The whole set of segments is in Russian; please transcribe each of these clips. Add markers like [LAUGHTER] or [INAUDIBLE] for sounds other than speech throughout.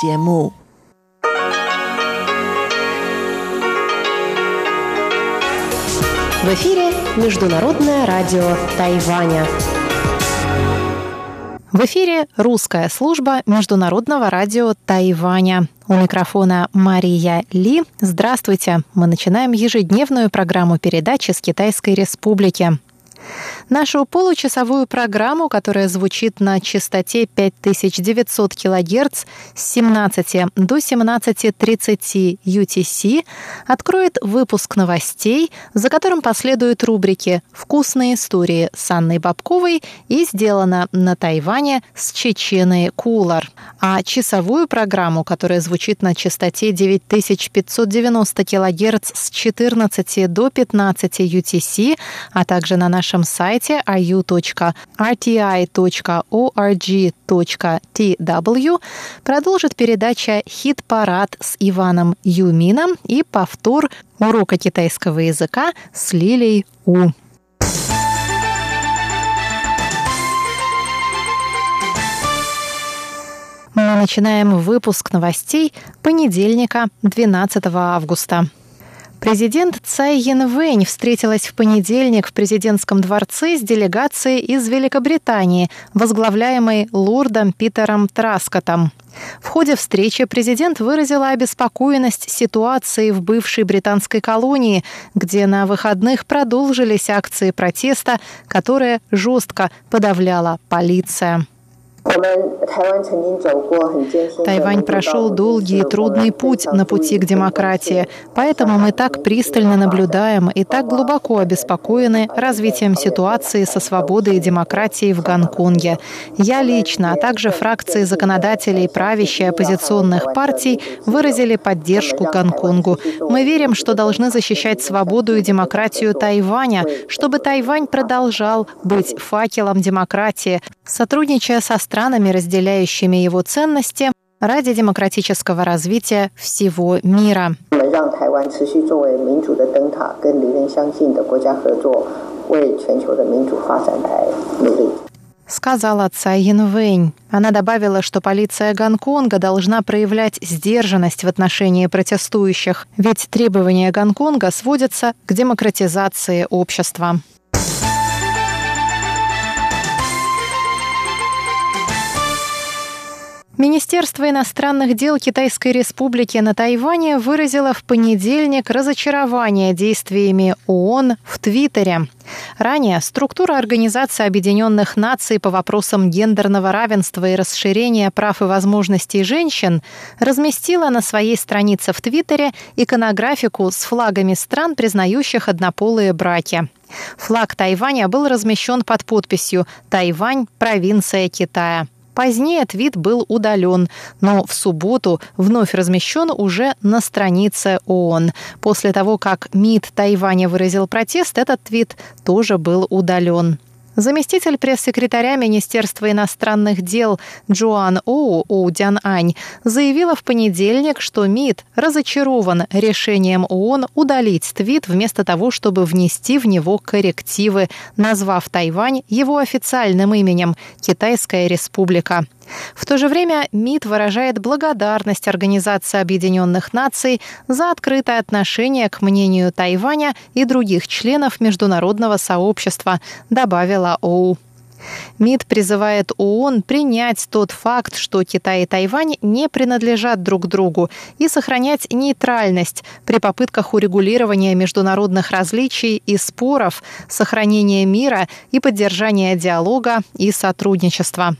节目。В эфире Международное радио Тайваня. В эфире русская служба Международного радио Тайваня. У микрофона Мария Ли. Здравствуйте. Мы начинаем ежедневную программу передачи с Китайской Республики. Нашу получасовую программу, которая звучит на частоте 5900 кГц с 17 до 17.30 UTC, откроет выпуск новостей, за которым последуют рубрики «Вкусные истории» с Анной Бабковой и «Сделано на Тайване» с Чеченой Кулар. А часовую программу, которая звучит на частоте 9590 кГц с 14 до 15 UTC, а также на нашем сайте сайте ru.rti.org.tw продолжит передача «Хит-парад» с Иваном Юмином и повтор урока китайского языка с Лилей У. Мы начинаем выпуск новостей понедельника, 12 августа. Президент Цай Янвэнь встретилась в понедельник в президентском дворце с делегацией из Великобритании, возглавляемой лордом Питером Траскотом. В ходе встречи президент выразила обеспокоенность ситуацией в бывшей британской колонии, где на выходных продолжились акции протеста, которые жестко подавляла полиция. Тайвань прошел долгий и трудный путь на пути к демократии, поэтому мы так пристально наблюдаем и так глубоко обеспокоены развитием ситуации со свободой и демократией в Гонконге. Я лично, а также фракции законодателей правящей оппозиционных партий выразили поддержку Гонконгу. Мы верим, что должны защищать свободу и демократию Тайваня, чтобы Тайвань продолжал быть факелом демократии, сотрудничая со странами, разделяющими его ценности, ради демократического развития всего мира. Сказала Цай Янвэнь. Она добавила, что полиция Гонконга должна проявлять сдержанность в отношении протестующих, ведь требования Гонконга сводятся к демократизации общества. Министерство иностранных дел Китайской Республики на Тайване выразило в понедельник разочарование действиями ООН в Твиттере. Ранее структура Организации Объединенных Наций по вопросам гендерного равенства и расширения прав и возможностей женщин разместила на своей странице в Твиттере иконографику с флагами стран, признающих однополые браки. Флаг Тайваня был размещен под подписью «Тайвань – провинция Китая». Позднее твит был удален, но в субботу вновь размещен уже на странице ООН. После того, как МИД Тайваня выразил протест, этот твит тоже был удален. Заместитель пресс-секретаря Министерства иностранных дел Джоан Оу Оудян Ань заявила в понедельник, что МИД разочарован решением ООН удалить твит вместо того, чтобы внести в него коррективы, назвав Тайвань его официальным именем – Китайская республика. В то же время МИД выражает благодарность Организации Объединенных Наций за открытое отношение к мнению Тайваня и других членов международного сообщества, добавила ОУ. МИД призывает ООН принять тот факт, что Китай и Тайвань не принадлежат друг другу, и сохранять нейтральность при попытках урегулирования международных различий и споров, сохранения мира и поддержания диалога и сотрудничества.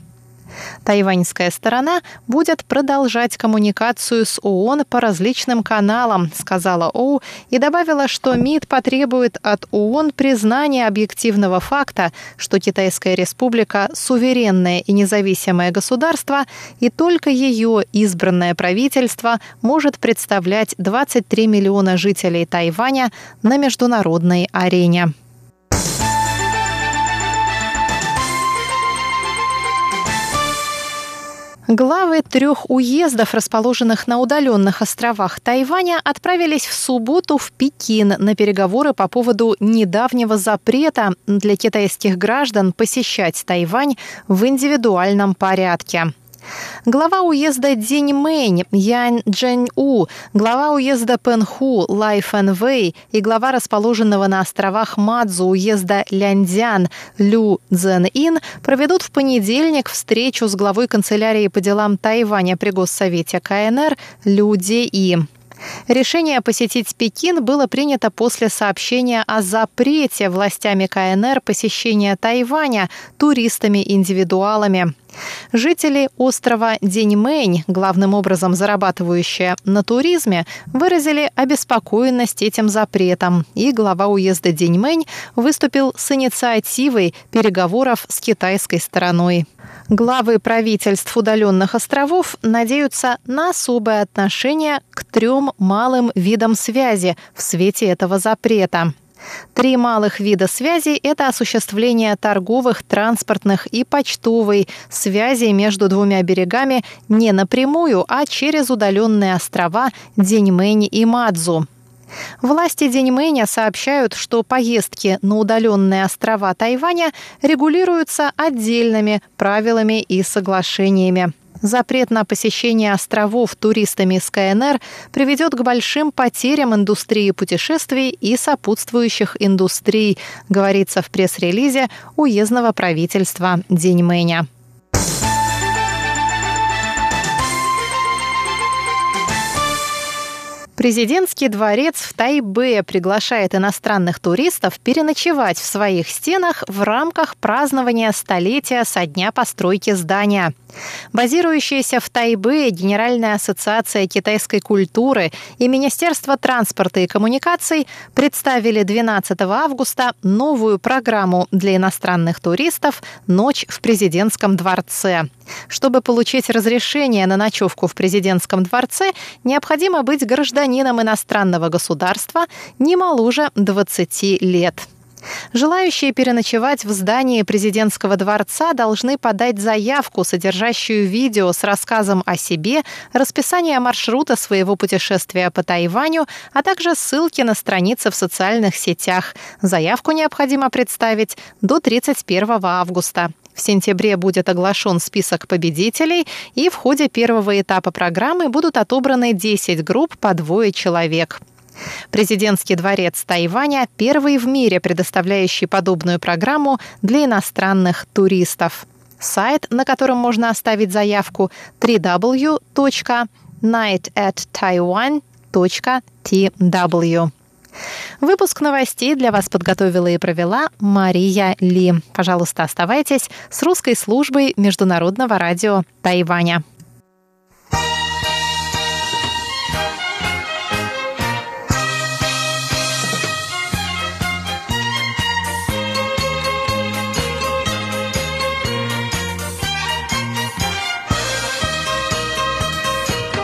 Тайваньская сторона будет продолжать коммуникацию с ООН по различным каналам, сказала Оу и добавила, что МИД потребует от ООН признания объективного факта, что Китайская республика – суверенное и независимое государство, и только ее избранное правительство может представлять 23 миллиона жителей Тайваня на международной арене. Главы трех уездов, расположенных на удаленных островах Тайваня, отправились в субботу в Пекин на переговоры по поводу недавнего запрета для китайских граждан посещать Тайвань в индивидуальном порядке. Глава уезда Диньмэнь Янь Джэнь-У, глава уезда Пенху Лай Фэн Вэй и глава расположенного на островах Мадзу уезда Ляндзян Лю Цзэн-Ин проведут в понедельник встречу с главой канцелярии по делам Тайваня при Госсовете КНР Лю Де-И. Решение посетить Пекин было принято после сообщения о запрете властями КНР посещения Тайваня туристами-индивидуалами. Жители острова Деньмэнь, главным образом зарабатывающие на туризме, выразили обеспокоенность этим запретом, и глава уезда Деньмэнь выступил с инициативой переговоров с китайской стороной. Главы правительств удаленных островов надеются на особое отношение к трем малым видам связи в свете этого запрета. Три малых вида связи – это осуществление торговых, транспортных и почтовой связи между двумя берегами не напрямую, а через удаленные острова Деньмэнь и Мадзу. Власти Деньмэня сообщают, что поездки на удаленные острова Тайваня регулируются отдельными правилами и соглашениями. Запрет на посещение островов туристами из КНР приведет к большим потерям индустрии путешествий и сопутствующих индустрий, говорится в пресс-релизе уездного правительства Деньмэня. Президентский дворец в Тайбе приглашает иностранных туристов переночевать в своих стенах в рамках празднования столетия со дня постройки здания. Базирующаяся в Тайбе Генеральная ассоциация китайской культуры и Министерство транспорта и коммуникаций представили 12 августа новую программу для иностранных туристов «Ночь в президентском дворце». Чтобы получить разрешение на ночевку в президентском дворце, необходимо быть гражданином иностранного государства не моложе 20 лет. Желающие переночевать в здании президентского дворца должны подать заявку, содержащую видео с рассказом о себе, расписание маршрута своего путешествия по Тайваню, а также ссылки на страницы в социальных сетях. Заявку необходимо представить до 31 августа. В сентябре будет оглашен список победителей, и в ходе первого этапа программы будут отобраны 10 групп по двое человек. Президентский дворец Тайваня – первый в мире, предоставляющий подобную программу для иностранных туристов. Сайт, на котором можно оставить заявку – www.nightattaiwan.tw. Выпуск новостей для вас подготовила и провела Мария Ли. Пожалуйста, оставайтесь с русской службой Международного радио Тайваня.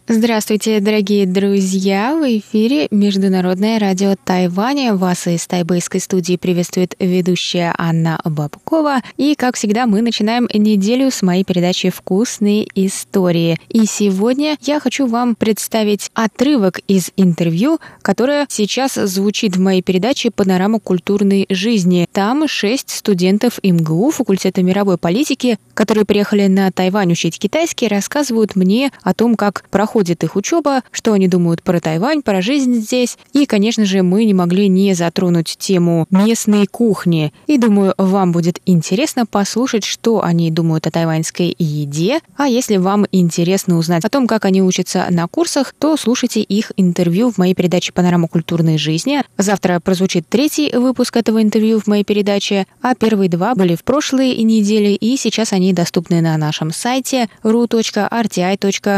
Здравствуйте, дорогие друзья! В эфире Международное радио Тайваня. Вас из тайбэйской студии приветствует ведущая Анна Бабкова. И, как всегда, мы начинаем неделю с моей передачи «Вкусные истории». И сегодня я хочу вам представить отрывок из интервью, которое сейчас звучит в моей передаче «Панорама культурной жизни». Там шесть студентов МГУ, факультета мировой политики, которые приехали на Тайвань учить китайский, рассказывают мне о том, как проходит их учеба, что они думают про Тайвань, про жизнь здесь. И, конечно же, мы не могли не затронуть тему местной кухни. И думаю, вам будет интересно послушать, что они думают о тайваньской еде. А если вам интересно узнать о том, как они учатся на курсах, то слушайте их интервью в моей передаче «Панорама культурной жизни». Завтра прозвучит третий выпуск этого интервью в моей передаче, а первые два были в прошлой неделе, и сейчас они доступны на нашем сайте ru.rti.org.tw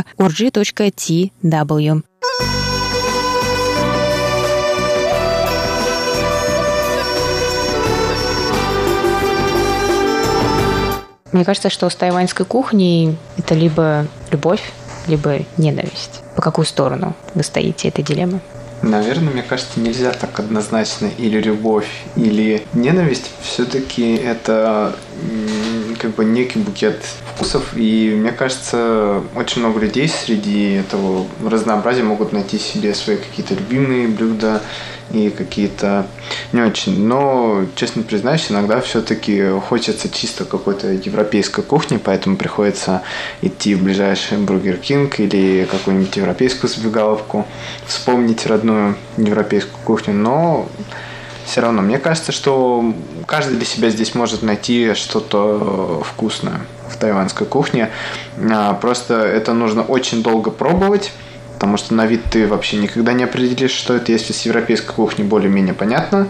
TW. Мне кажется, что с тайваньской кухней это либо любовь, либо ненависть. По какую сторону вы стоите этой дилеммы? Наверное, мне кажется, нельзя так однозначно или любовь, или ненависть. Все-таки это как бы некий букет вкусов, и мне кажется, очень много людей среди этого разнообразия могут найти себе свои какие-то любимые блюда и какие-то не очень. Но, честно признаюсь, иногда все-таки хочется чисто какой-то европейской кухни, поэтому приходится идти в ближайший Бургер Кинг или какую-нибудь европейскую забегаловку, вспомнить родную европейскую кухню. Но все равно, мне кажется, что каждый для себя здесь может найти что-то вкусное в тайванской кухне. А, просто это нужно очень долго пробовать, потому что на вид ты вообще никогда не определишь, что это, если с европейской кухни более-менее понятно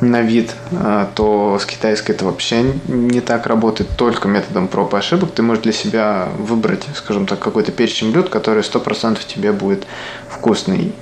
на вид, а, то с китайской это вообще не так работает, только методом проб и ошибок. Ты можешь для себя выбрать, скажем так, какой-то перечень блюд, который 100% тебе будет вкусный.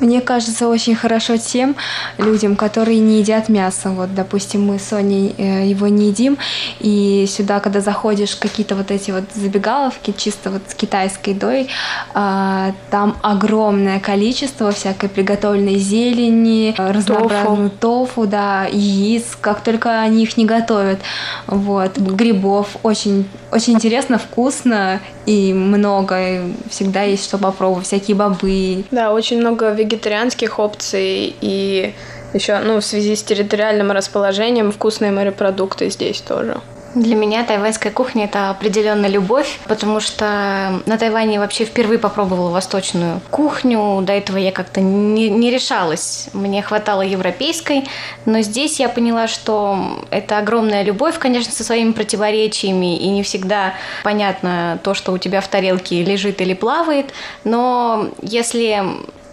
Мне кажется, очень хорошо тем людям, которые не едят мясо. Вот, допустим, мы с Соней э, его не едим, и сюда, когда заходишь какие-то вот эти вот забегаловки, чисто вот с китайской едой, а, там огромное количество всякой приготовленной зелени, разнообразного тофу, да, яиц, как только они их не готовят. Вот, грибов очень, очень интересно, вкусно и много, всегда есть что попробовать, всякие бобы. Да, очень много вегетарианских опций и еще, ну, в связи с территориальным расположением, вкусные морепродукты здесь тоже. Для меня тайваньская кухня – это определенная любовь, потому что на Тайване вообще впервые попробовала восточную кухню. До этого я как-то не, не решалась. Мне хватало европейской, но здесь я поняла, что это огромная любовь, конечно, со своими противоречиями, и не всегда понятно то, что у тебя в тарелке лежит или плавает. Но если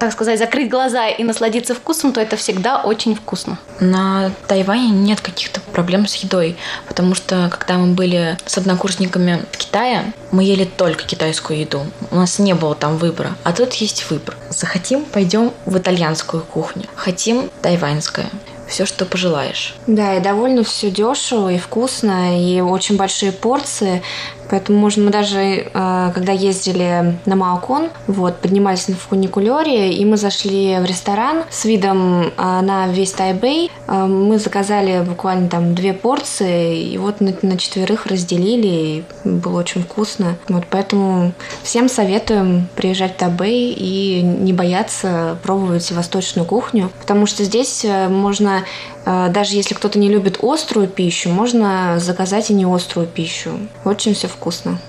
так сказать, закрыть глаза и насладиться вкусом, то это всегда очень вкусно. На Тайване нет каких-то проблем с едой, потому что когда мы были с однокурсниками в Китае, мы ели только китайскую еду. У нас не было там выбора. А тут есть выбор. Захотим, пойдем в итальянскую кухню. Хотим тайваньская все, что пожелаешь. Да, и довольно все дешево и вкусно, и очень большие порции. Поэтому, можно мы даже, э, когда ездили на Маокон, вот, поднимались на фуникулере, и мы зашли в ресторан с видом э, на весь Тайбэй. Э, мы заказали буквально там две порции, и вот на, на четверых разделили, и было очень вкусно. Вот поэтому всем советуем приезжать в Тайбэй и не бояться пробовать восточную кухню, потому что здесь можно даже если кто-то не любит острую пищу, можно заказать и не острую пищу. Очень все вкусно вкусно.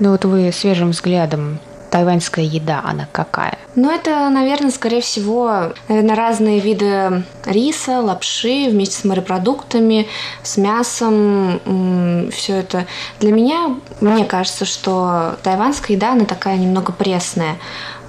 Ну вот вы свежим взглядом тайваньская еда, она какая? Ну, это, наверное, скорее всего, наверное, разные виды риса, лапши вместе с морепродуктами, с мясом, все это. Для меня, мне кажется, что тайванская еда, она такая немного пресная,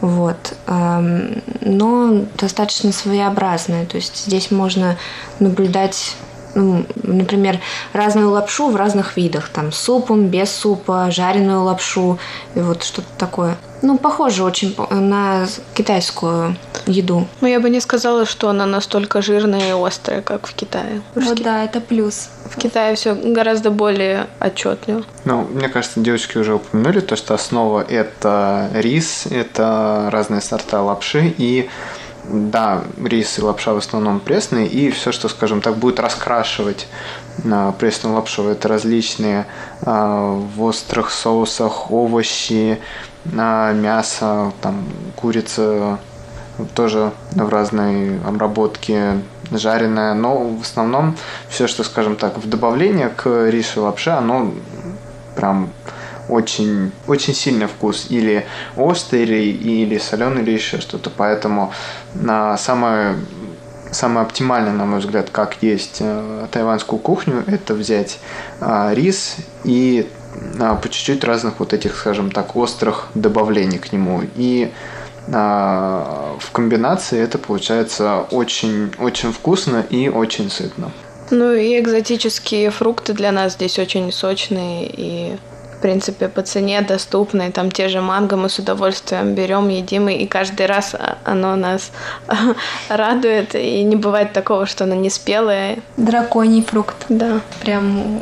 вот, эм, но достаточно своеобразная. То есть здесь можно наблюдать ну, например, разную лапшу в разных видах, там, супом, без супа, жареную лапшу, и вот что-то такое. Ну, похоже очень на китайскую еду. Ну, я бы не сказала, что она настолько жирная и острая, как в Китае. Вот да, это плюс. В Китае все гораздо более отчетливо. Ну, мне кажется, девочки уже упомянули то, что основа это рис, это разные сорта лапши и да, рис и лапша в основном пресные, и все, что, скажем так, будет раскрашивать на пресную лапшу, это различные а, в острых соусах овощи, а, мясо, там, курица, тоже в разной обработке жареная, но в основном все, что, скажем так, в добавление к рису и лапше, оно прям очень, очень сильный вкус. Или острый, или, соленый, или еще что-то. Поэтому на самое самое оптимальное, на мой взгляд, как есть э, тайваньскую кухню, это взять э, рис и по чуть-чуть разных вот этих, скажем так, острых добавлений к нему. И э, в комбинации это получается очень, очень вкусно и очень сытно. Ну и экзотические фрукты для нас здесь очень сочные и принципе, по цене доступны. Там те же манго мы с удовольствием берем, едим, и каждый раз оно нас [LAUGHS] радует. И не бывает такого, что оно не спелое. Драконий фрукт. Да. Прям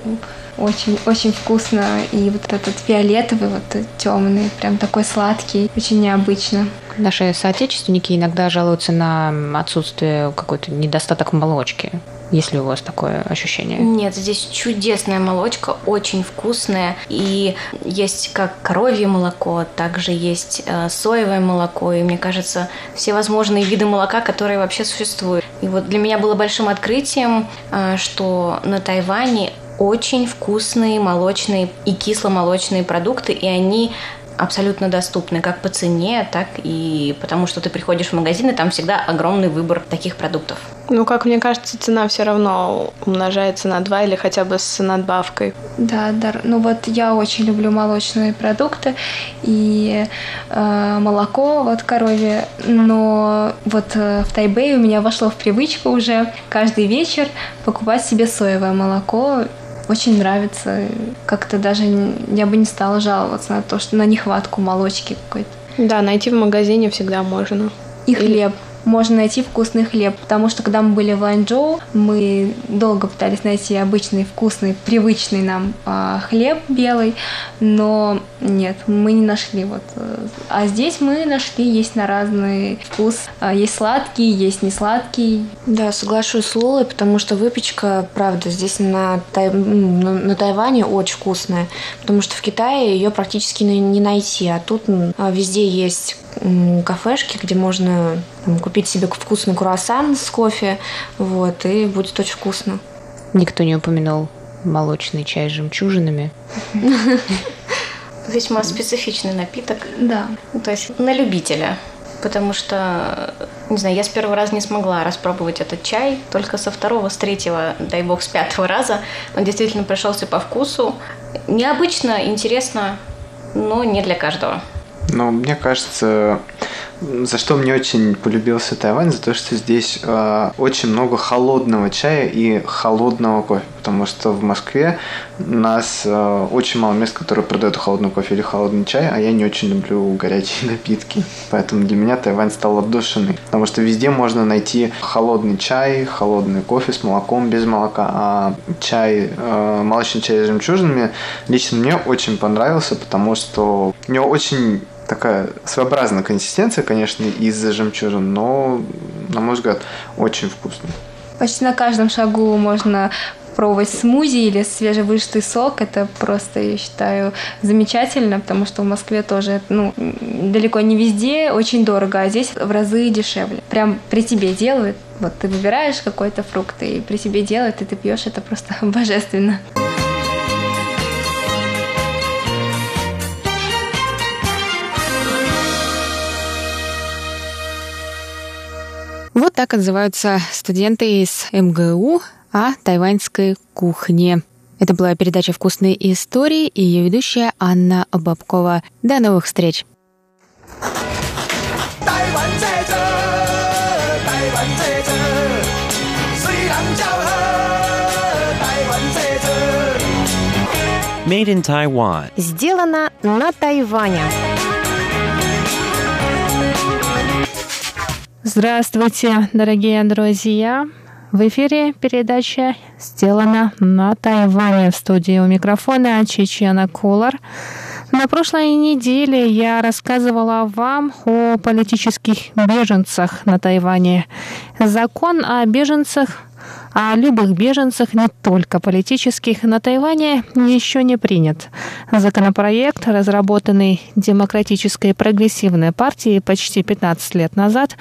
очень, очень вкусно. И вот этот фиолетовый, вот темный, прям такой сладкий, очень необычно. Наши соотечественники иногда жалуются на отсутствие какой-то недостаток молочки. Есть ли у вас такое ощущение? Нет, здесь чудесная молочка, очень вкусная. И есть как коровье молоко, также есть э, соевое молоко. И мне кажется, все возможные виды молока, которые вообще существуют. И вот для меня было большим открытием, э, что на Тайване очень вкусные молочные и кисломолочные продукты, и они абсолютно доступны как по цене, так и потому, что ты приходишь в магазин, и там всегда огромный выбор таких продуктов. Ну, как мне кажется, цена все равно умножается на два или хотя бы с надбавкой. Да, да. Ну вот я очень люблю молочные продукты и э, молоко, вот коровье. Но вот э, в Тайбэе у меня вошло в привычку уже каждый вечер покупать себе соевое молоко очень нравится. Как-то даже я бы не стала жаловаться на то, что на нехватку молочки какой-то. Да, найти в магазине всегда можно. И хлеб можно найти вкусный хлеб. Потому что когда мы были в Ланчжоу, мы долго пытались найти обычный, вкусный, привычный нам а, хлеб белый, но нет, мы не нашли. Вот. А здесь мы нашли, есть на разный вкус. А, есть сладкий, есть не сладкий. Да, соглашусь с Лолой, потому что выпечка, правда, здесь на, Тай... на Тайване очень вкусная, потому что в Китае ее практически не найти, а тут а, везде есть кафешки, где можно купить себе вкусный круассан с кофе, вот, и будет очень вкусно. Никто не упомянул молочный чай с жемчужинами. Весьма специфичный напиток. Да. То есть на любителя. Потому что, не знаю, я с первого раза не смогла распробовать этот чай, только со второго, с третьего, дай бог, с пятого раза он действительно пришелся по вкусу. Необычно, интересно, но не для каждого. Ну, мне кажется, за что мне очень полюбился Тайвань, за то, что здесь э, очень много холодного чая и холодного кофе, потому что в Москве нас э, очень мало мест, которые продают холодный кофе или холодный чай, а я не очень люблю горячие [LAUGHS] напитки, поэтому для меня Тайвань стал отдушиной, потому что везде можно найти холодный чай, холодный кофе с молоком, без молока, а чай, э, молочный чай с жемчужинами лично мне очень понравился, потому что у него очень такая своеобразная консистенция, конечно, из жемчужин, но, на мой взгляд, очень вкусно. Почти на каждом шагу можно пробовать смузи или свежевыжатый сок. Это просто, я считаю, замечательно, потому что в Москве тоже, ну, далеко не везде очень дорого, а здесь в разы дешевле. Прям при тебе делают. Вот ты выбираешь какой-то фрукт и при тебе делают, и ты пьешь, это просто [LAUGHS] божественно. Вот так отзываются студенты из МГУ о тайваньской кухне. Это была передача «Вкусные истории» и ее ведущая Анна Бабкова. До новых встреч! Made in Taiwan. Сделано на Тайване. Здравствуйте, дорогие друзья! В эфире передача сделана на Тайване. В студии у микрофона Чечена Кулар. На прошлой неделе я рассказывала вам о политических беженцах на Тайване. Закон о беженцах о любых беженцах, не только политических, на Тайване еще не принят. Законопроект, разработанный Демократической прогрессивной партией почти 15 лет назад,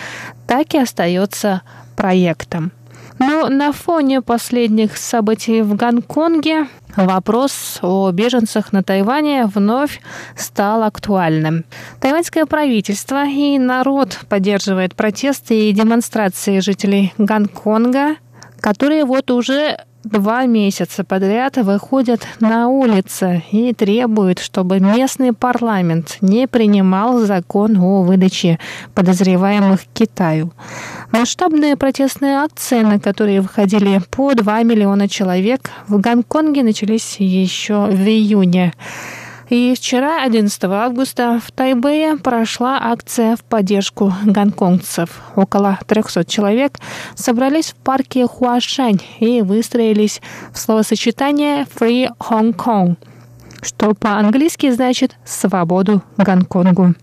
так и остается проектом. Но на фоне последних событий в Гонконге вопрос о беженцах на Тайване вновь стал актуальным. Тайваньское правительство и народ поддерживает протесты и демонстрации жителей Гонконга которые вот уже два месяца подряд выходят на улицы и требуют, чтобы местный парламент не принимал закон о выдаче подозреваемых Китаю. Масштабные протестные акции, на которые выходили по 2 миллиона человек, в Гонконге начались еще в июне. И вчера, 11 августа, в Тайбэе прошла акция в поддержку гонконгцев. Около 300 человек собрались в парке Хуашань и выстроились в словосочетание «Free Hong Kong», что по-английски значит «свободу Гонконгу».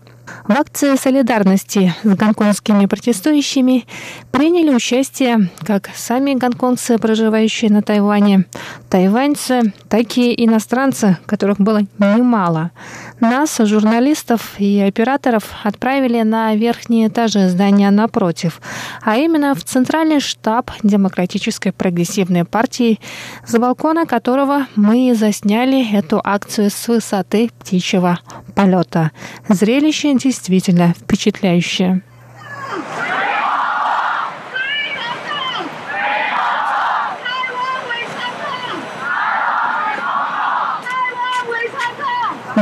В акции солидарности с гонконгскими протестующими приняли участие как сами гонконгцы, проживающие на Тайване, тайваньцы, так и иностранцы, которых было немало. Нас, журналистов и операторов, отправили на верхние этажи здания напротив, а именно в центральный штаб Демократической прогрессивной партии, с балкона которого мы засняли эту акцию с высоты птичьего полета. Зрелище действительно впечатляющее.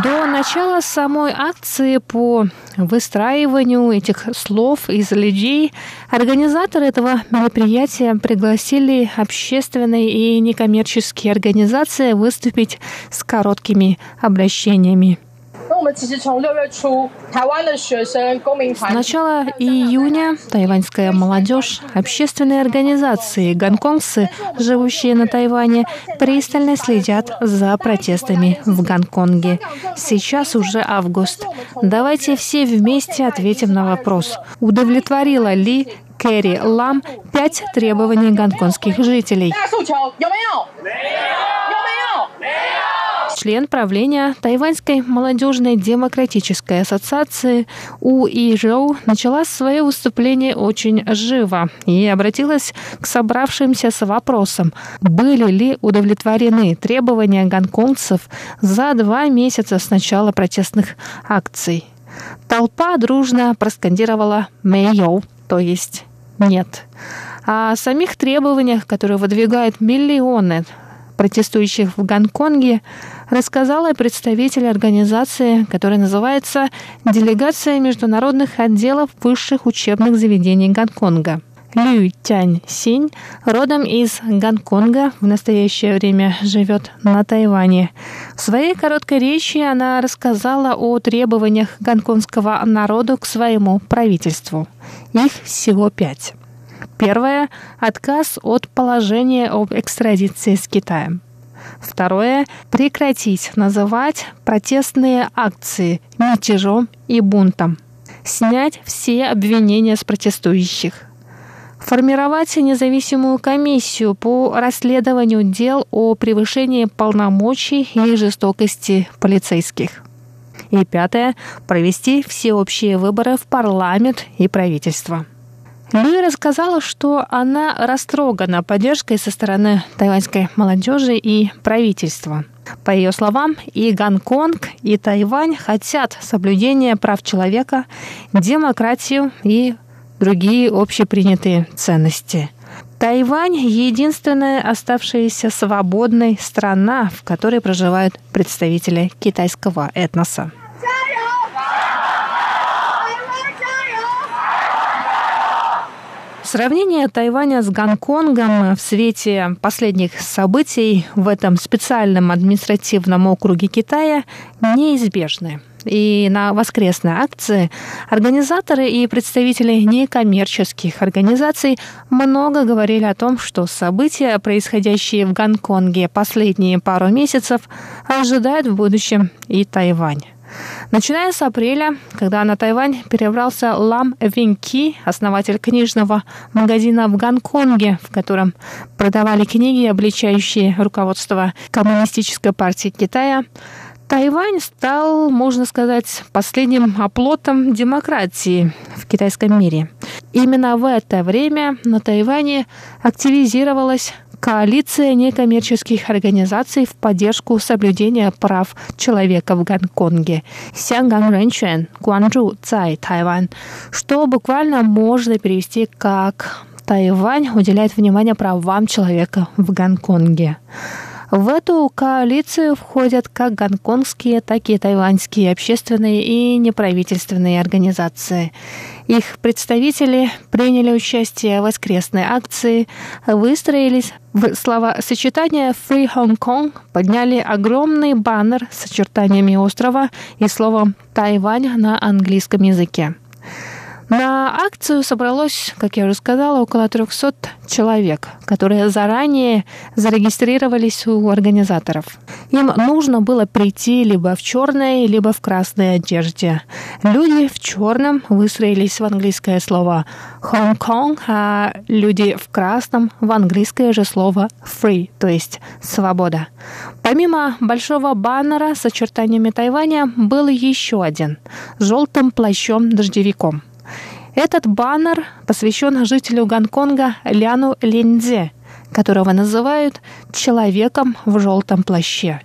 До начала самой акции по выстраиванию этих слов из людей организаторы этого мероприятия пригласили общественные и некоммерческие организации выступить с короткими обращениями. С начала июня тайваньская молодежь, общественные организации, гонконгцы, живущие на Тайване, пристально следят за протестами в Гонконге. Сейчас уже август. Давайте все вместе ответим на вопрос, удовлетворила ли Кэрри Лам пять требований гонконгских жителей член правления Тайваньской молодежной демократической ассоциации У И Жоу начала свое выступление очень живо и обратилась к собравшимся с вопросом, были ли удовлетворены требования гонконгцев за два месяца с начала протестных акций. Толпа дружно проскандировала «Мэйоу», то есть «нет». О самих требованиях, которые выдвигают миллионы протестующих в Гонконге, рассказала представитель организации, которая называется «Делегация международных отделов высших учебных заведений Гонконга». Лю Тянь Синь родом из Гонконга, в настоящее время живет на Тайване. В своей короткой речи она рассказала о требованиях гонконгского народа к своему правительству. Их всего пять. Первое – отказ от положения об экстрадиции с Китаем. Второе – прекратить называть протестные акции мятежом и бунтом. Снять все обвинения с протестующих. Формировать независимую комиссию по расследованию дел о превышении полномочий и жестокости полицейских. И пятое – провести всеобщие выборы в парламент и правительство. Люи рассказала, что она растрогана поддержкой со стороны тайваньской молодежи и правительства. По ее словам, и Гонконг, и Тайвань хотят соблюдения прав человека, демократию и другие общепринятые ценности. Тайвань – единственная оставшаяся свободной страна, в которой проживают представители китайского этноса. Сравнение Тайваня с Гонконгом в свете последних событий в этом специальном административном округе Китая неизбежны. И на воскресной акции организаторы и представители некоммерческих организаций много говорили о том, что события, происходящие в Гонконге последние пару месяцев, ожидают в будущем и Тайвань. Начиная с апреля, когда на Тайвань перебрался Лам Винки, основатель книжного магазина в Гонконге, в котором продавали книги, обличающие руководство Коммунистической партии Китая, Тайвань стал, можно сказать, последним оплотом демократии в китайском мире. Именно в это время на Тайване активизировалась коалиция некоммерческих организаций в поддержку соблюдения прав человека в Гонконге. Сянган Рэнчуэн, Гуанчжу, Цай, Тайвань, что буквально можно перевести как Тайвань уделяет внимание правам человека в Гонконге. В эту коалицию входят как гонконгские, так и тайваньские общественные и неправительственные организации. Их представители приняли участие в воскресной акции, выстроились в словосочетание «Free Hong Kong», подняли огромный баннер с очертаниями острова и словом «Тайвань» на английском языке. На акцию собралось, как я уже сказала, около 300 человек, которые заранее зарегистрировались у организаторов. Им нужно было прийти либо в черной, либо в красной одежде. Люди в черном выстроились в английское слово Kong, а люди в красном в английское же слово free, то есть свобода. Помимо большого баннера с очертаниями Тайваня был еще один желтым плащом-дождевиком. Этот баннер посвящен жителю Гонконга Ляну Линдзе, которого называют «человеком в желтом плаще».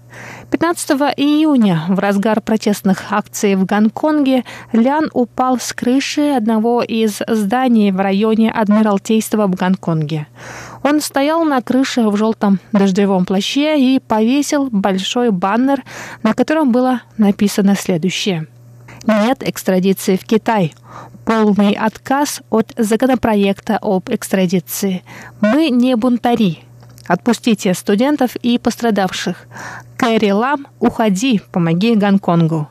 15 июня в разгар протестных акций в Гонконге Лян упал с крыши одного из зданий в районе Адмиралтейства в Гонконге. Он стоял на крыше в желтом дождевом плаще и повесил большой баннер, на котором было написано следующее. «Нет экстрадиции в Китай полный отказ от законопроекта об экстрадиции. Мы не бунтари. Отпустите студентов и пострадавших. Кэрри Лам, уходи, помоги Гонконгу.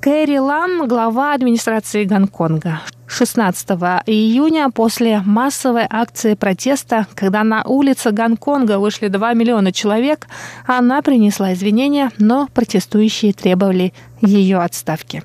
Кэрри Лам, глава администрации Гонконга. 16 июня после массовой акции протеста, когда на улице Гонконга вышли 2 миллиона человек, она принесла извинения, но протестующие требовали ее отставки.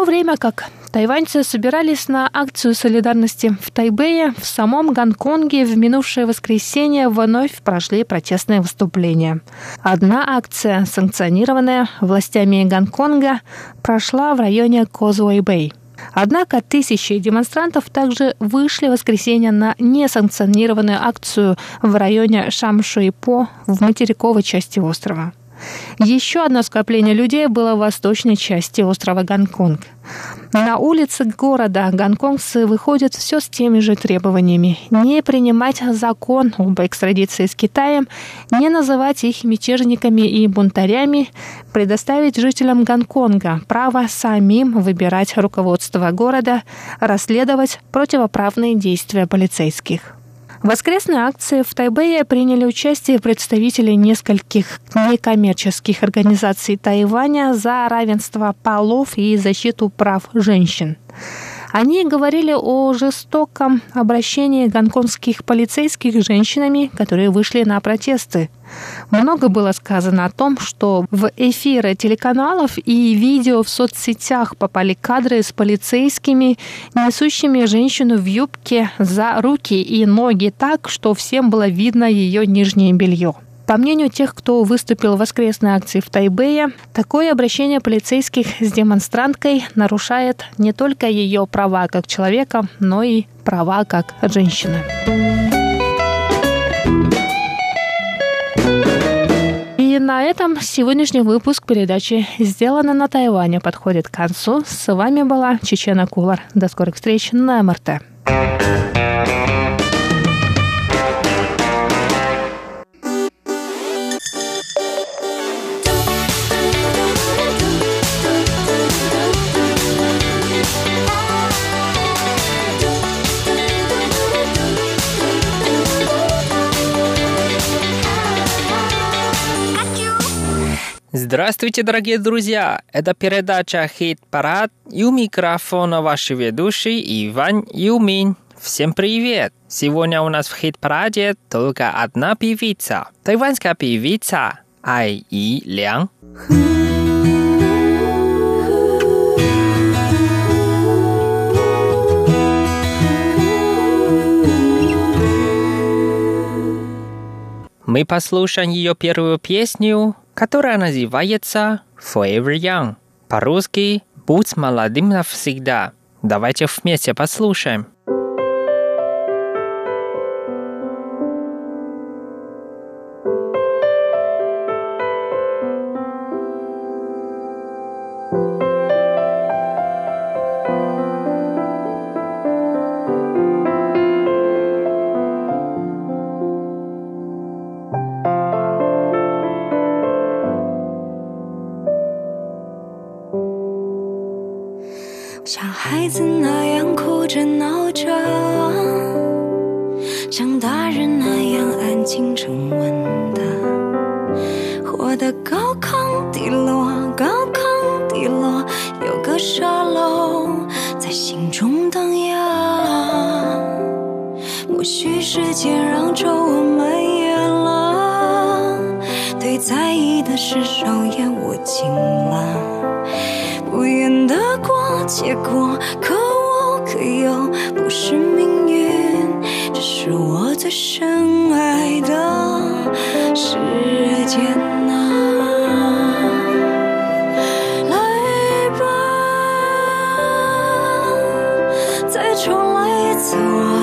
то время как тайваньцы собирались на акцию солидарности в Тайбэе, в самом Гонконге в минувшее воскресенье вновь прошли протестные выступления. Одна акция, санкционированная властями Гонконга, прошла в районе Козуэй-Бэй. Однако тысячи демонстрантов также вышли в воскресенье на несанкционированную акцию в районе Шамшуйпо в материковой части острова. Еще одно скопление людей было в восточной части острова Гонконг. На улицы города гонконгцы выходят все с теми же требованиями. Не принимать закон об экстрадиции с Китаем, не называть их мятежниками и бунтарями, предоставить жителям Гонконга право самим выбирать руководство города, расследовать противоправные действия полицейских. В воскресной акции в Тайбэе приняли участие представители нескольких некоммерческих организаций Тайваня за равенство полов и защиту прав женщин. Они говорили о жестоком обращении гонконгских полицейских с женщинами, которые вышли на протесты. Много было сказано о том, что в эфиры телеканалов и видео в соцсетях попали кадры с полицейскими, несущими женщину в юбке за руки и ноги так, что всем было видно ее нижнее белье. По мнению тех, кто выступил в воскресной акции в Тайбэе, такое обращение полицейских с демонстранткой нарушает не только ее права как человека, но и права как женщины. И на этом сегодняшний выпуск передачи «Сделано на Тайване» подходит к концу. С вами была Чечена Кулар. До скорых встреч на МРТ. Здравствуйте, дорогие друзья! Это передача «Хит-парад» и у микрофона ваши ведущий Иван Юмин. Всем привет! Сегодня у нас в хит-параде только одна певица. Тайванская певица Ай И Лян. Мы послушаем ее первую песню которая называется Forever Young. По-русски «Будь молодым навсегда». Давайте вместе послушаем. 深爱的时间啊来吧再重来一次。我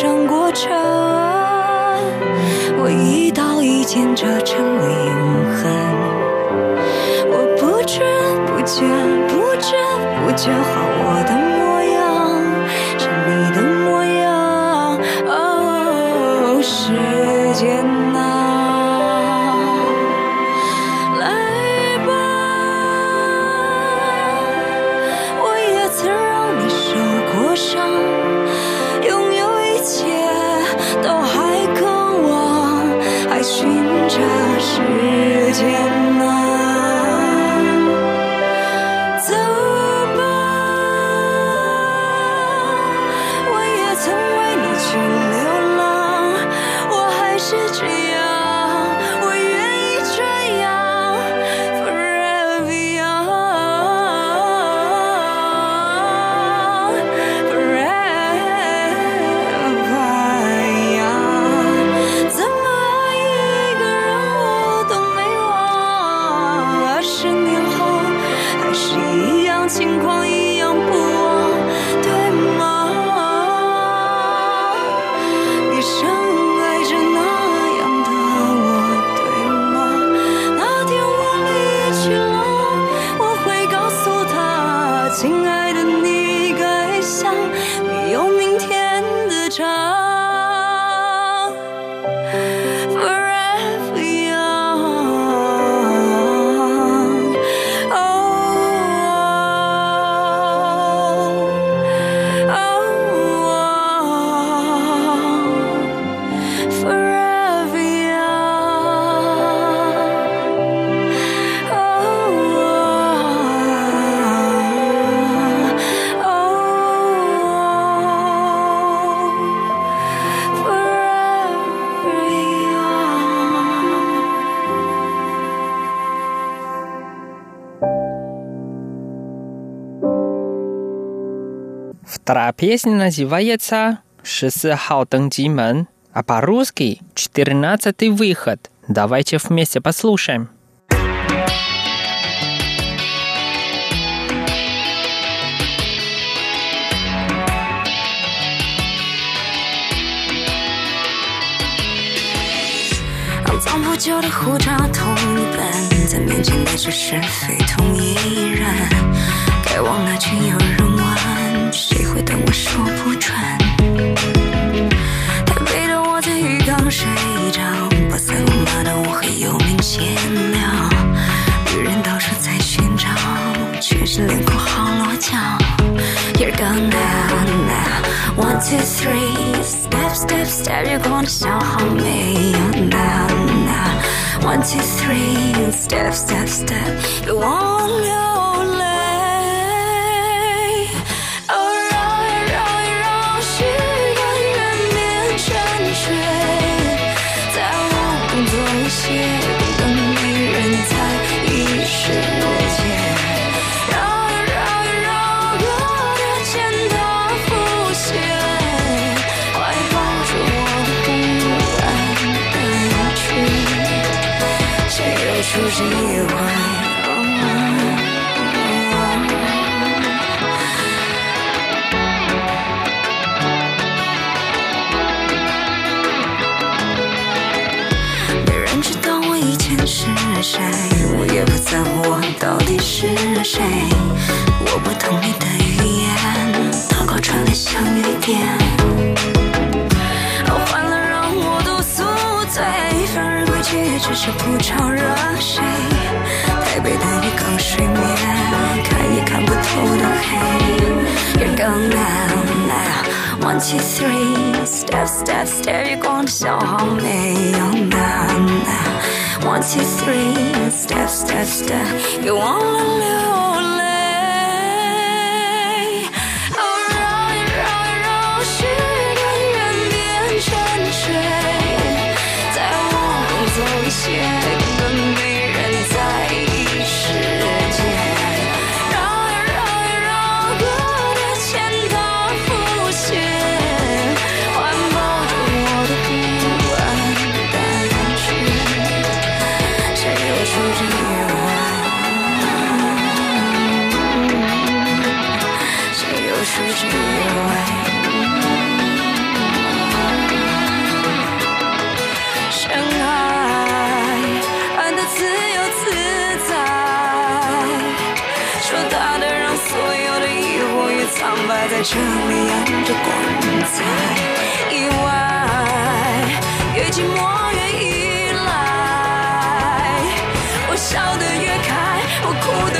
上过程，我一刀一剪，这成了永恒。我不知不觉不知不觉，好我的模样，是你的模样。哦，时间。Вторая песня называется «Шестый хал Дэн а по-русски «Четырнадцатый выход». Давайте вместе послушаем. 仿佛旧的护照同一本，在面前的是是非同一人，给忘了群友。我说不准太累的我在浴缸睡着我在我妈的屋黑又明显了女人到处在寻找全说脸孔好落脚 you're gonna now now one two three step step step you're gonna shower me up now now one two three step step step you won't 没人知道我以前是谁，我也不在乎我到底是谁。我不懂你的语言，祷告传来像雨点。是不招惹谁。台北的一缸水面，看也看不透的黑。You're gone now, now. One, two, three. Step, step, step. You're gonna 笑好没有 now, now. One, two, three. Step, step, step. You wanna lose. 在这里扬着光彩。意外，越寂寞越依赖，我笑得越开，我哭得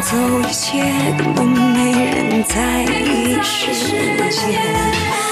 走一切，根本没人在意时间。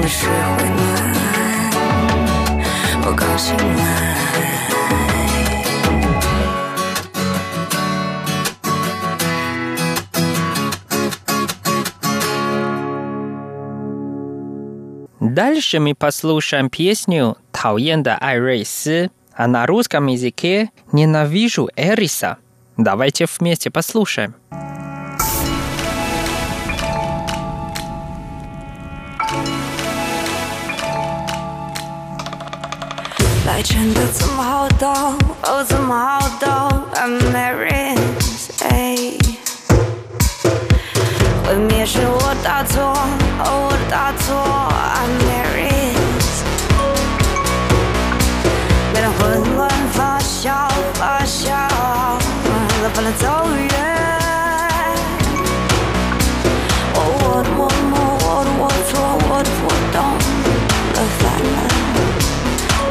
on the shelf Дальше мы послушаем песню «Тален да Айрейсы», а на русском языке «Ненавижу Эриса». Давайте вместе. Послушаем. 来真的这么好懂，哦，这么好懂，I'm married，哎，毁灭是我大错，哦，我大错，I'm married，变得混乱发酵，发酵，了不能走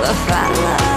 a fat love.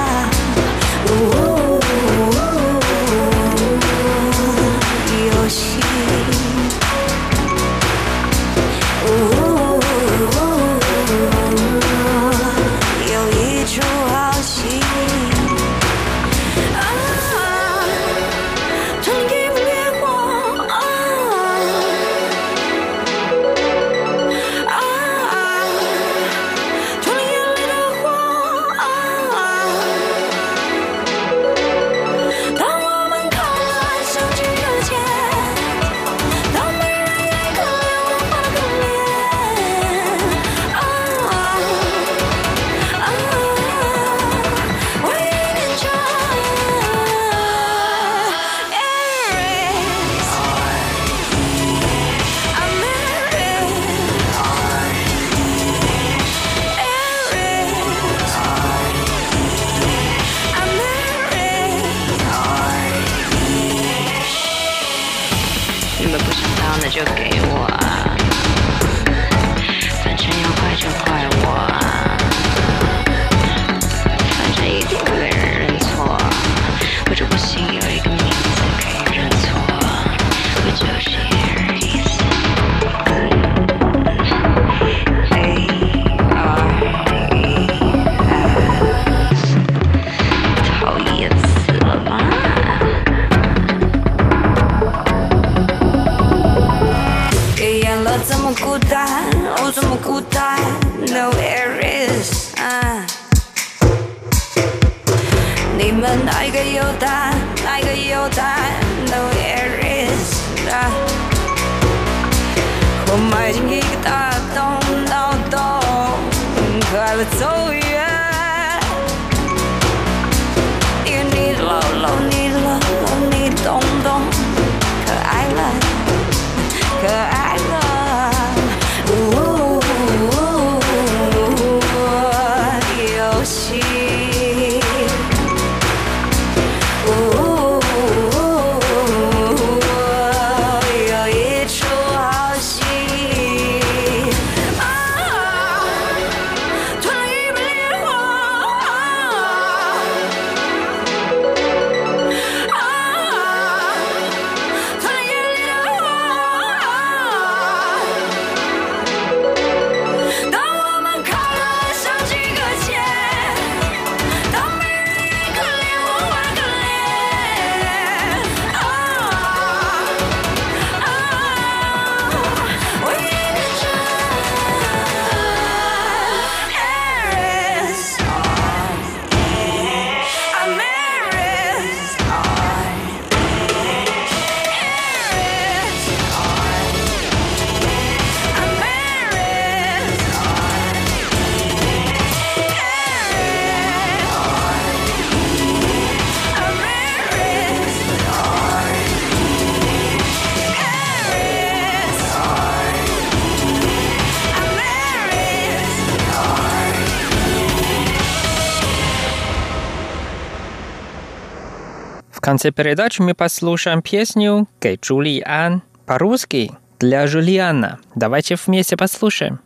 конце передачи мы послушаем песню «Кей Джулиан» по-русски для Жулиана. Давайте вместе послушаем.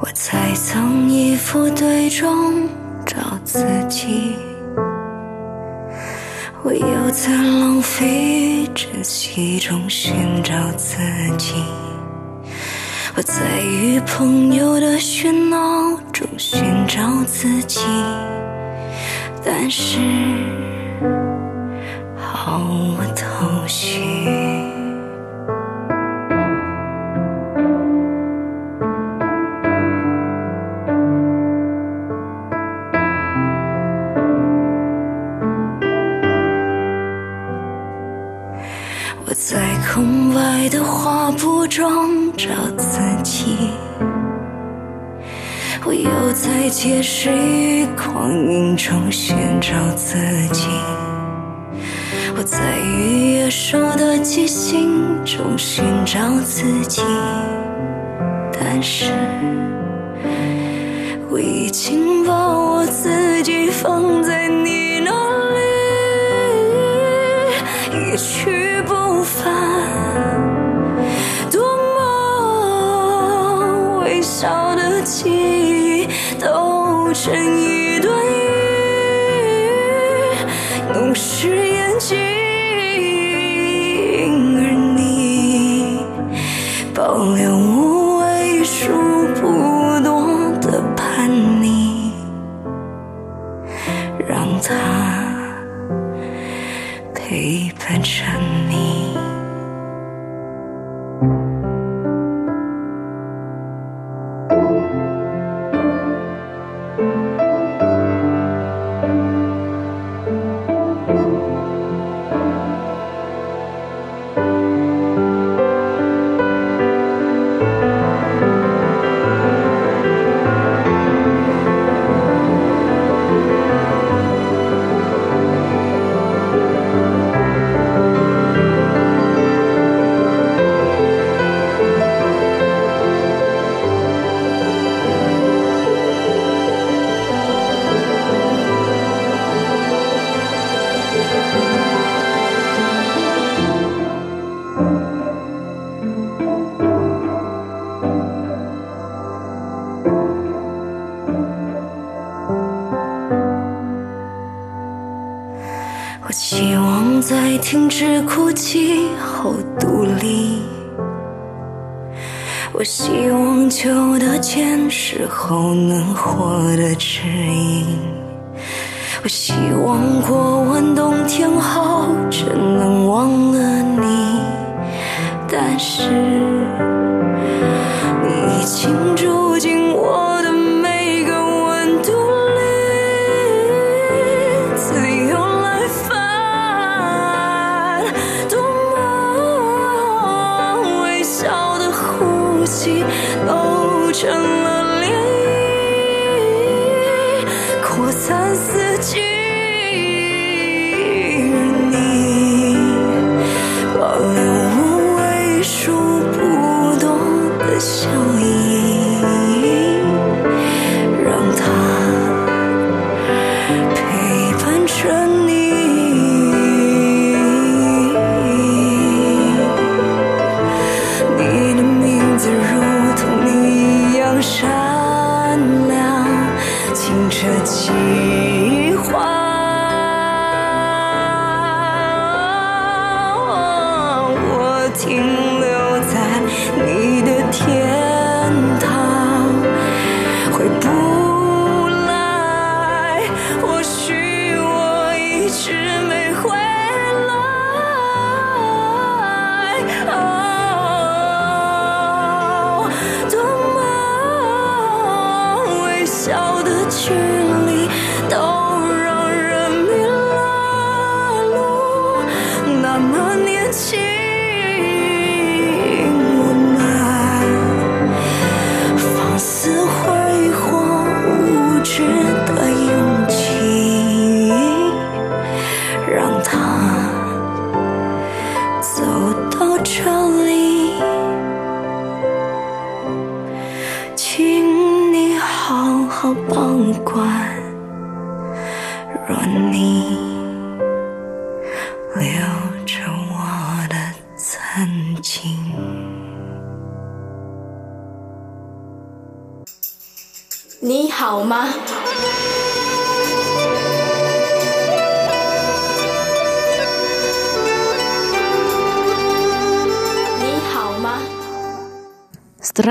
“我在从一副对中找自己， 我又在浪费珍惜中寻找自己，我在与朋友的喧闹中寻找自己，但是毫无头绪。”中找自己，我又在街市与光阴中寻找自己，我在与野兽的即兴中寻找自己，但是我已经把我自己放在你那里。一去不返，笑的记忆都成一段雨，弄湿眼睛，而你保留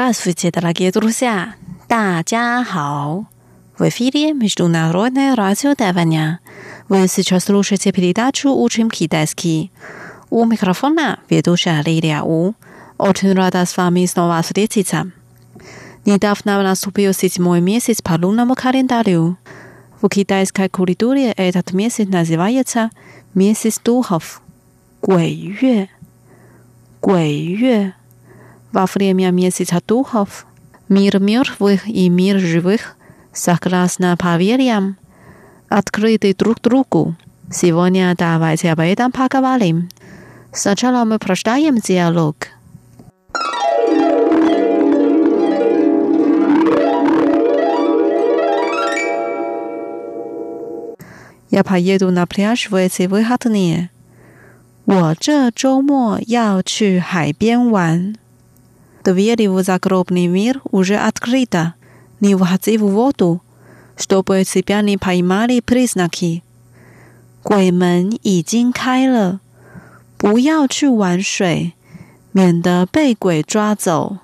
Здравствуйте, дорогие друзья! 大家好! В эфире Международное радио Тайваня. Вы сейчас слушаете передачу «Учим китайский». У микрофона ведущая Лилия У. Очень рада с вами снова встретиться. Недавно наступил седьмой месяц по лунному календарю. В китайской культуре этот месяц называется месяц духов – 鬼月。 鬼月 во время месяца духов мир мертвых и мир живых, согласно поверьям, открыты друг другу. Сегодня давайте об этом поговорим. Сначала мы прочитаем диалог. Я поеду на пляж в эти выходные. 我这周末要去海边玩。 Двери в загробный мир уже открыта. Не входи в воду, чтобы тебя не поймали признаки. 鬼门已经开了，不要去玩水，免得被鬼抓走。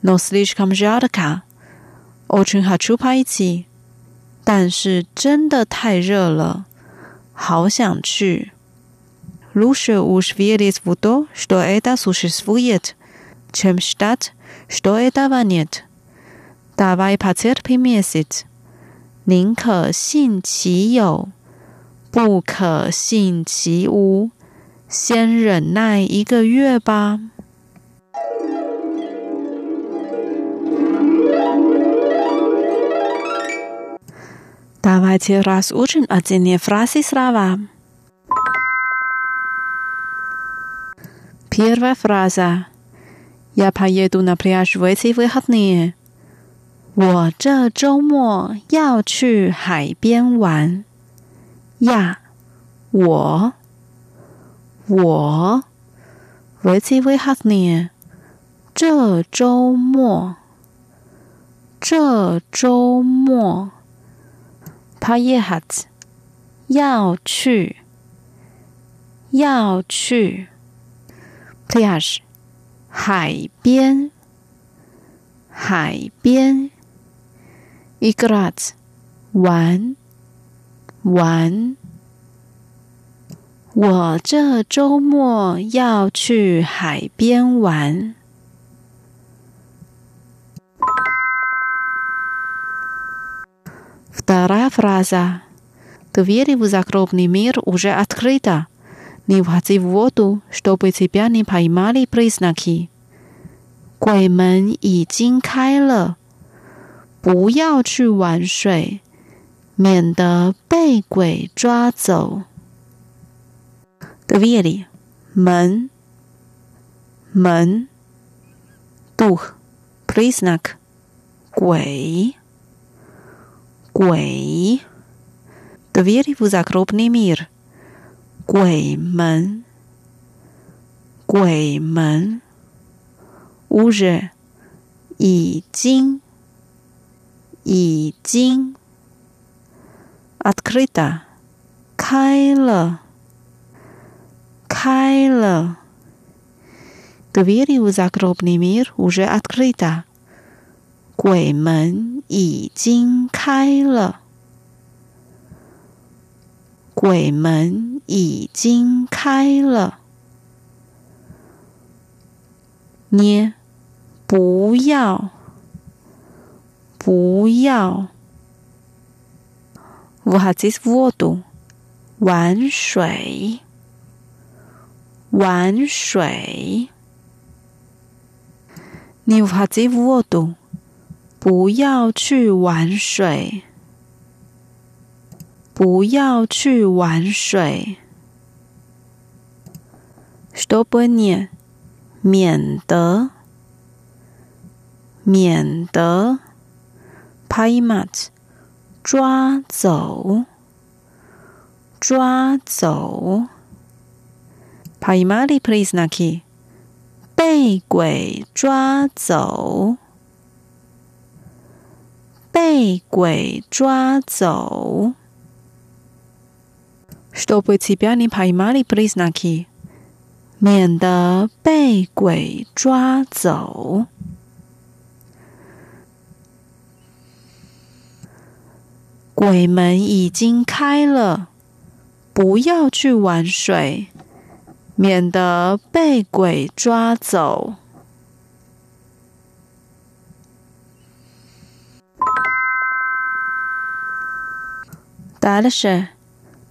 Но слишком жарко. Очень хочу пойти. 但是真的太热了，好想去。Лучше уж верить в то, что это существует, чем считать, что этого нет. Давай потерпим месяц. 宁可信其有，不可信其无。先忍耐一个月吧。Давайте разучим отдельные фразы слова. Первая фраза. Я поеду на пляж в эти выходные. 我这周末要去海边玩。呀，我，我в эти выходные。这周末，这周末。поехать 要去，要去。playage， 海边，海边。igrat，玩，玩。我这周末要去海边玩。Вторая фраза. Двери в загробный мир уже открыта. Не входи в воду, чтобы тебя не поймали признаки. 鬼门已经开了，不要去玩水，免得被鬼抓走。Двери 门门 дух признак 鬼鬼。Двери в загробный мир. 鬼门，鬼门。Уже 已经，已经。Открыто 开了，开了。Двери в загробный мир уже открыто. 鬼门已经开了。鬼门 已经开了，捏，不要，不要。What is water？玩水，玩水。你 What is water？不要去玩水。不要去玩水。Чтобы не，免得，免得。Paymat，抓走，抓走。Paymali please naki，被鬼抓走，被鬼抓走。Чтобы тебя не поймали признаки， 免得被鬼抓走。鬼门已经开了，不要去玩水，免得被鬼抓走。Дальше.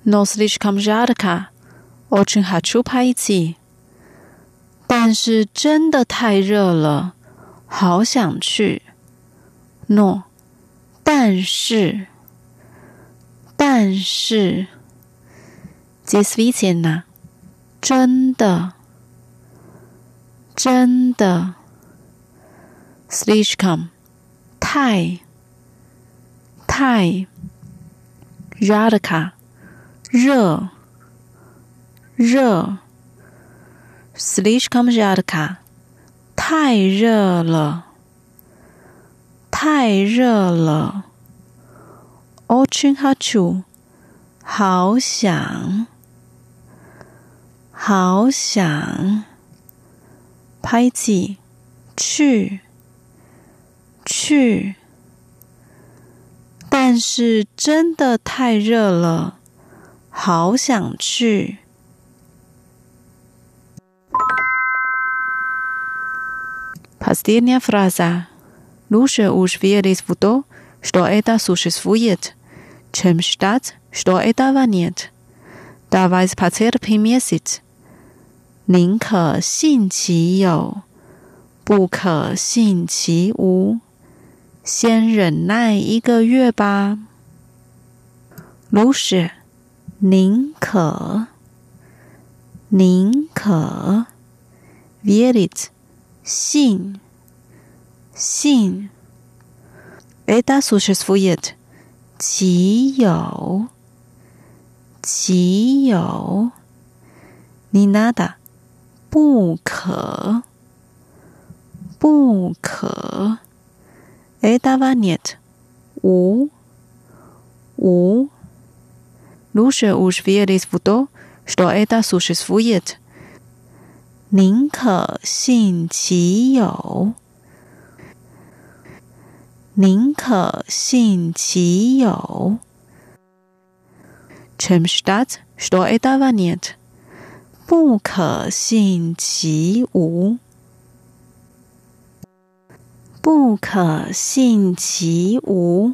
Но слишком жарко, очень хочу пойти. 但是真的太热了，好想去。No，但是，但是，действительно，真的，真的，слишком，太，太，жарко。热，热 Slash comes out 卡，太热了，太热了。Ochin hachu，好想，好想，Paiji 去，去，但是真的太热了，好想去。Последняя фраза. Лучше уж верить в то, что это существует, чем считать, что этого нет. Давай потерпим месяц. 宁可信其有，不可信其无。先忍耐一个月吧。Лучше 宁可，宁可，верить， 信，信，это существует，其有，其有，не надо，不可，不可，этого нет，无，无。 Лучше уж верить в то, что это существует. 宁可信其有，宁可信其有。Чем считать, что этого нет? 不可信其无，不可信其无。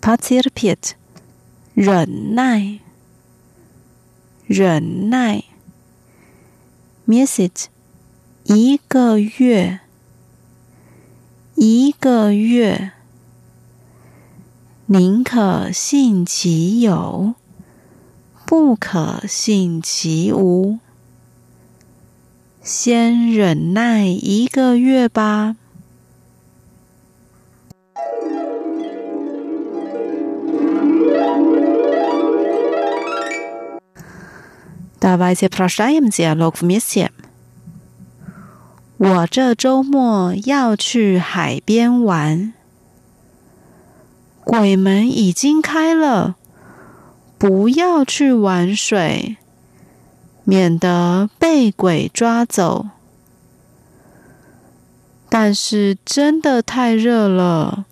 Потерпеть，忍耐。 忍耐。Miss it 一个月。一个月。宁可信其有不可信其无。先忍耐一个月吧。Давайте прощаем диалог вместе。我这周末要去海边玩。鬼门已经开了，不要去玩水，免得被鬼抓走。但是真的太热了，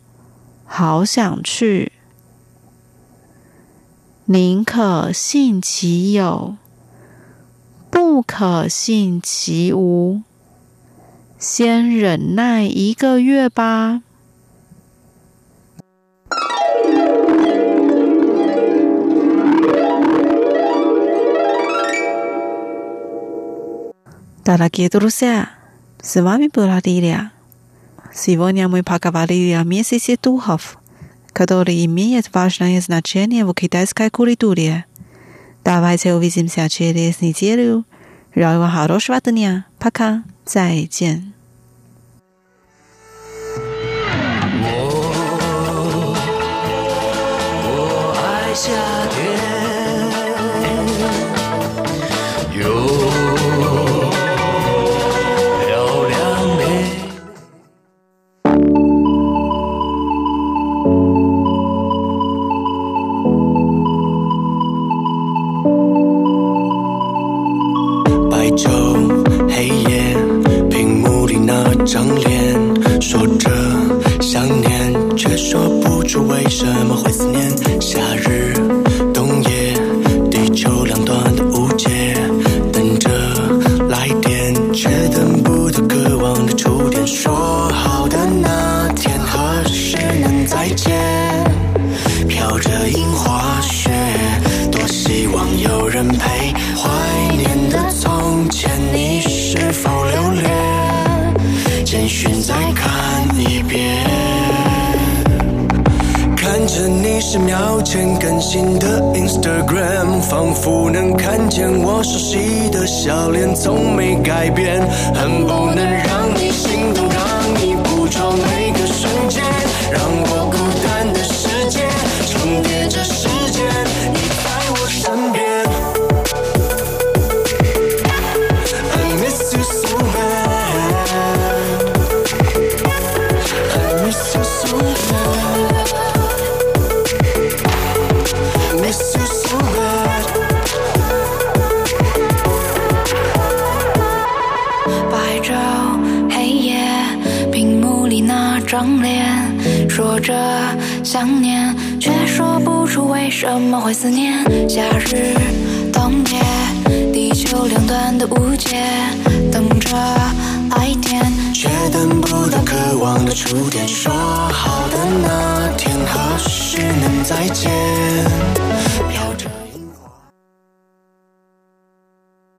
好想去。宁可信其有。 不可信其无，先忍耐一个月吧。Дорогие друзья, с вами была Лилия. Сегодня мы поговорили о месяце духов, который имеет важное значение в китайской культуре. Давайте увидимся через неделю. Желаю вам хорошего дня. Пока. 再见。我我爱夏 十秒前更新的 Instagram，仿佛能看见我熟悉的笑脸，从没改变。恨不能着想念，却说不出为什么会思念。夏日冬夜，地球两端的误解，等着来电，却等不到渴望的触电。说好的那天，何时能再见？